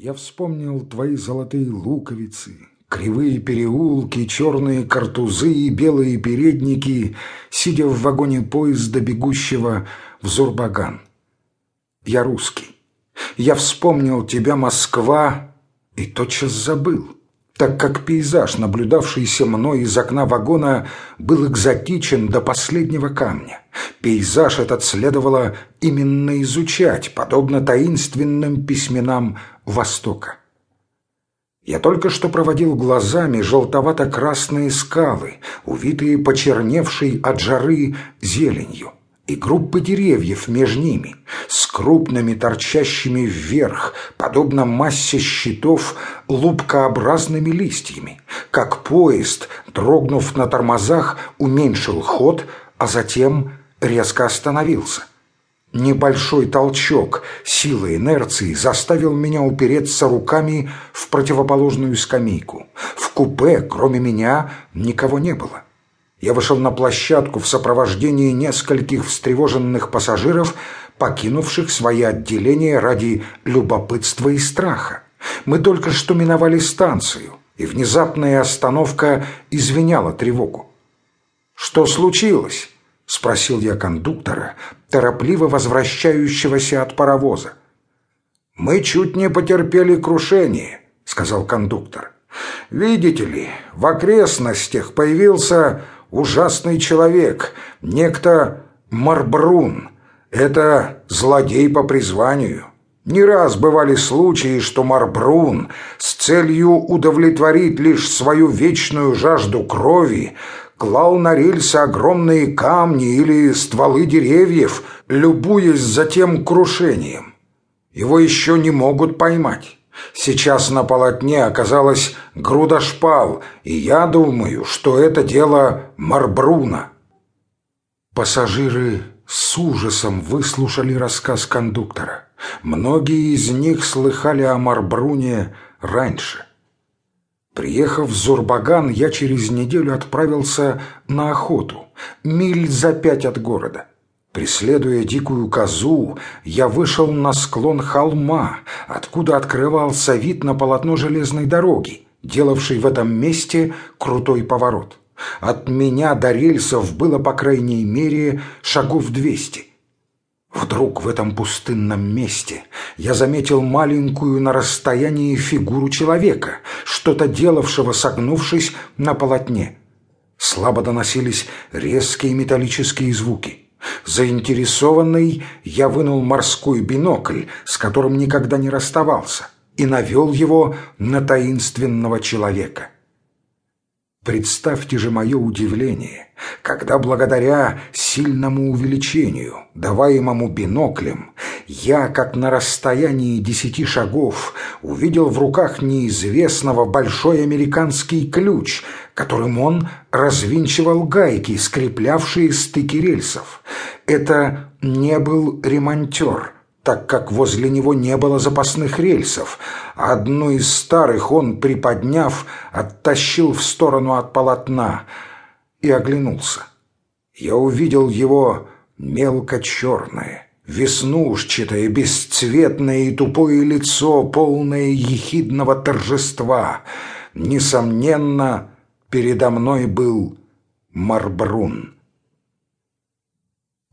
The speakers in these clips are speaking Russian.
Я вспомнил твои золотые луковицы, кривые переулки, черные картузы и белые передники, сидя в вагоне поезда, бегущего в Зурбаган. Я русский. Я вспомнил тебя, Москва, и тотчас забыл так как пейзаж, наблюдавшийся мной из окна вагона, был экзотичен до последнего камня. Пейзаж этот следовало именно изучать, подобно таинственным письменам Востока. Я только что проводил глазами желтовато-красные скалы, увитые почерневшей от жары зеленью и группы деревьев между ними, с крупными торчащими вверх, подобно массе щитов, лупкообразными листьями, как поезд, дрогнув на тормозах, уменьшил ход, а затем резко остановился. Небольшой толчок силы инерции заставил меня упереться руками в противоположную скамейку. В купе, кроме меня, никого не было. Я вышел на площадку в сопровождении нескольких встревоженных пассажиров, покинувших свои отделения ради любопытства и страха. Мы только что миновали станцию, и внезапная остановка извиняла тревогу. «Что случилось?» — спросил я кондуктора, торопливо возвращающегося от паровоза. «Мы чуть не потерпели крушение», — сказал кондуктор. «Видите ли, в окрестностях появился ужасный человек, некто Марбрун. Это злодей по призванию. Не раз бывали случаи, что Марбрун с целью удовлетворить лишь свою вечную жажду крови клал на рельсы огромные камни или стволы деревьев, любуясь затем крушением. Его еще не могут поймать. Сейчас на полотне оказалась груда шпал, и я думаю, что это дело Марбруна. Пассажиры с ужасом выслушали рассказ кондуктора. Многие из них слыхали о Марбруне раньше. Приехав в Зурбаган, я через неделю отправился на охоту, миль за пять от города. Преследуя дикую козу, я вышел на склон холма, откуда открывался вид на полотно железной дороги, делавшей в этом месте крутой поворот. От меня до рельсов было, по крайней мере, шагов двести. Вдруг в этом пустынном месте я заметил маленькую на расстоянии фигуру человека, что-то делавшего, согнувшись на полотне. Слабо доносились резкие металлические звуки. Заинтересованный, я вынул морской бинокль, с которым никогда не расставался, и навел его на таинственного человека. Представьте же мое удивление, когда благодаря сильному увеличению, даваемому биноклем, я, как на расстоянии десяти шагов, увидел в руках неизвестного большой американский ключ, которым он развинчивал гайки, скреплявшие стыки рельсов. Это не был ремонтер, так как возле него не было запасных рельсов. Одну из старых он, приподняв, оттащил в сторону от полотна и оглянулся. Я увидел его мелко-черное, веснушчатое, бесцветное и тупое лицо, полное ехидного торжества. Несомненно, передо мной был Марбрун.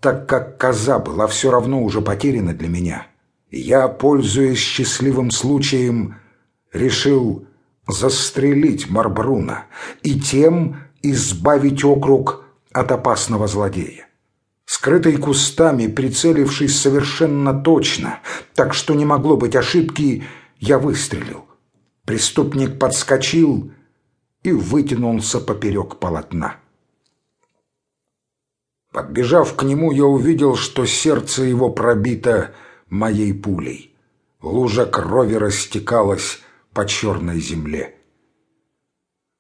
Так как коза была все равно уже потеряна для меня, я, пользуясь счастливым случаем, решил застрелить Марбруна и тем избавить округ от опасного злодея. Скрытый кустами, прицелившись совершенно точно, так что не могло быть ошибки, я выстрелил. Преступник подскочил и вытянулся поперек полотна. Подбежав к нему, я увидел, что сердце его пробито моей пулей. Лужа крови растекалась по черной земле.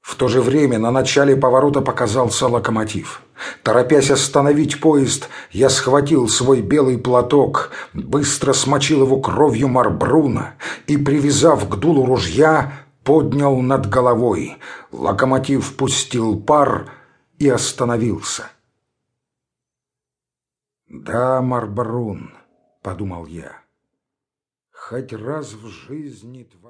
В то же время на начале поворота показался локомотив. Торопясь остановить поезд, я схватил свой белый платок, быстро смочил его кровью Марбруна и, привязав к дулу ружья, поднял над головой. Локомотив пустил пар и остановился. «Да, Марбрун», — подумал я, — Хоть раз в жизни.